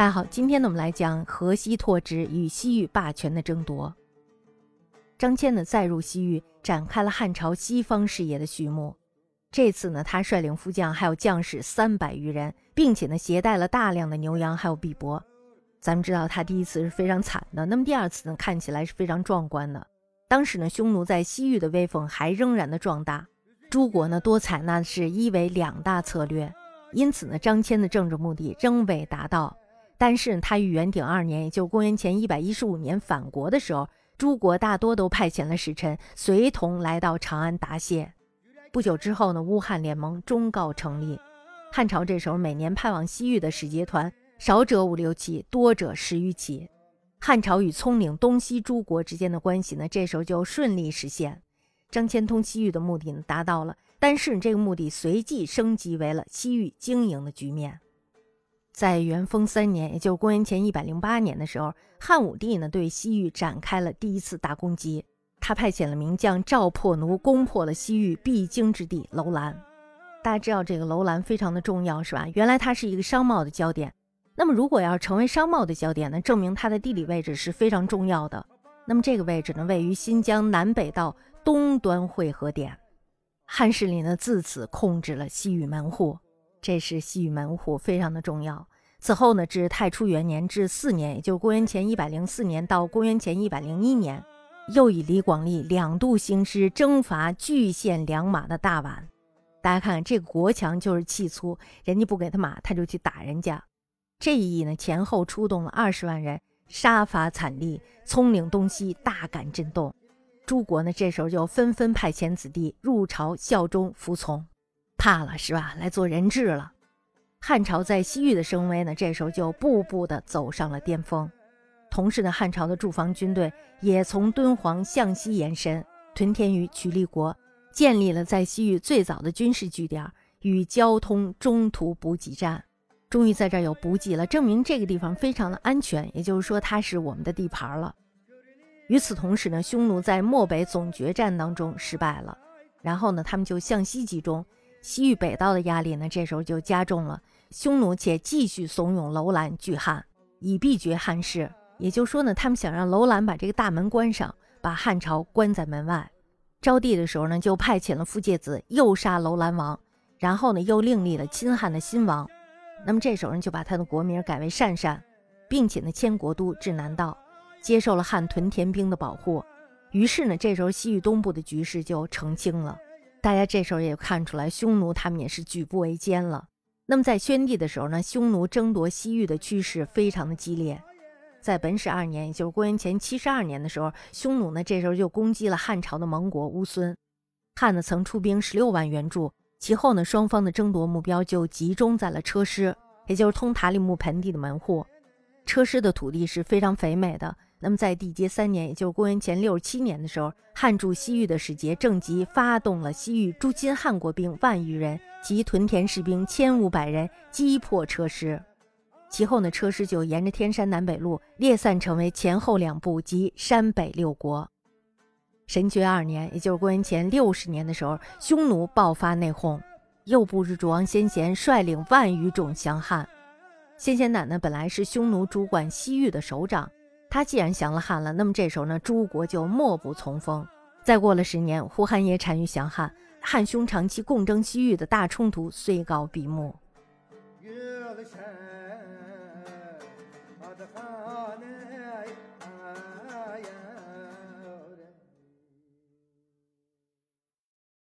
大家好，今天呢，我们来讲河西拓殖与西域霸权的争夺。张骞呢，再入西域，展开了汉朝西方事业的序幕。这次呢，他率领副将还有将士三百余人，并且呢，携带了大量的牛羊还有币帛。咱们知道，他第一次是非常惨的，那么第二次呢，看起来是非常壮观的。当时呢，匈奴在西域的威风还仍然的壮大。诸国呢，多采纳的是一为两大策略，因此呢，张骞的政治目的仍未达到。但是他于元鼎二年，也就公元前一百一十五年返国的时候，诸国大多都派遣了使臣随同来到长安答谢。不久之后呢，乌汉联盟终告成立。汉朝这时候每年派往西域的使节团少者五六起，多者十余起。汉朝与葱岭东西诸国之间的关系呢，这时候就顺利实现。张骞通西域的目的，达到了，但是这个目的随即升级为了西域经营的局面。在元丰三年，也就是公元前一百零八年的时候，汉武帝呢对西域展开了第一次大攻击。他派遣了名将赵破奴，攻破了西域必经之地楼兰。大家知道这个楼兰非常的重要，是吧？原来它是一个商贸的焦点。那么如果要成为商贸的焦点呢，证明它的地理位置是非常重要的。那么这个位置呢，位于新疆南北道东端汇合点。汉势力呢自此控制了西域门户，这是西域门户非常的重要。此后呢，至太初元年至四年，也就是公元前一百零四年到公元前一百零一年，又以李广利两度兴师征伐巨献良马的大宛。大家看，这个国强就是气粗，人家不给他马，他就去打人家。这一役呢，前后出动了二十万人，杀伐惨烈，葱岭东西大感震动。诸国呢，这时候就纷纷派遣子弟入朝效忠服从，怕了是吧？来做人质了。汉朝在西域的声威呢，这时候就步步的走上了巅峰。同时呢，汉朝的驻防军队也从敦煌向西延伸，屯田于曲利国，建立了在西域最早的军事据点与交通中途补给站。终于在这儿有补给了，证明这个地方非常的安全，也就是说它是我们的地盘了。与此同时呢，匈奴在漠北总决战当中失败了，然后呢，他们就向西集中。西域北道的压力呢，这时候就加重了。匈奴且继续怂恿楼兰拒汉，以避绝汉室。也就是说呢，他们想让楼兰把这个大门关上，把汉朝关在门外。昭帝的时候呢，就派遣了傅介子诱杀楼兰王，然后呢，又另立了亲汉的新王。那么这时候呢，就把他的国名改为鄯善，并且呢，迁国都至南道，接受了汉屯田兵的保护。于是呢，这时候西域东部的局势就澄清了。大家这时候也看出来，匈奴他们也是举步维艰了。那么在宣帝的时候呢，匈奴争夺西域的趋势非常的激烈。在本始二年，也就是公元前七十二年的时候，匈奴呢这时候就攻击了汉朝的盟国乌孙。汉呢曾出兵十六万援助，其后呢双方的争夺目标就集中在了车师，也就是通塔里木盆地的门户。车师的土地是非常肥美的。那么，在缔结三年，也就是公元前六十七年的时候，汉驻西域的使节郑吉发动了西域诸亲汉国兵万余人及屯田士兵千五百人，击破车师。其后呢，车师就沿着天山南北路列散成为前后两部及山北六国。神爵二年，也就是公元前六十年的时候，匈奴爆发内讧，右部是主王先贤率领万余众降汉。先贤胆呢，本来是匈奴主管西域的首长。他既然降了汉了，那么这时候呢，诸国就莫不从风。再过了十年，呼韩邪单于降汉，汉匈长期共争西域的大冲突虽告闭幕。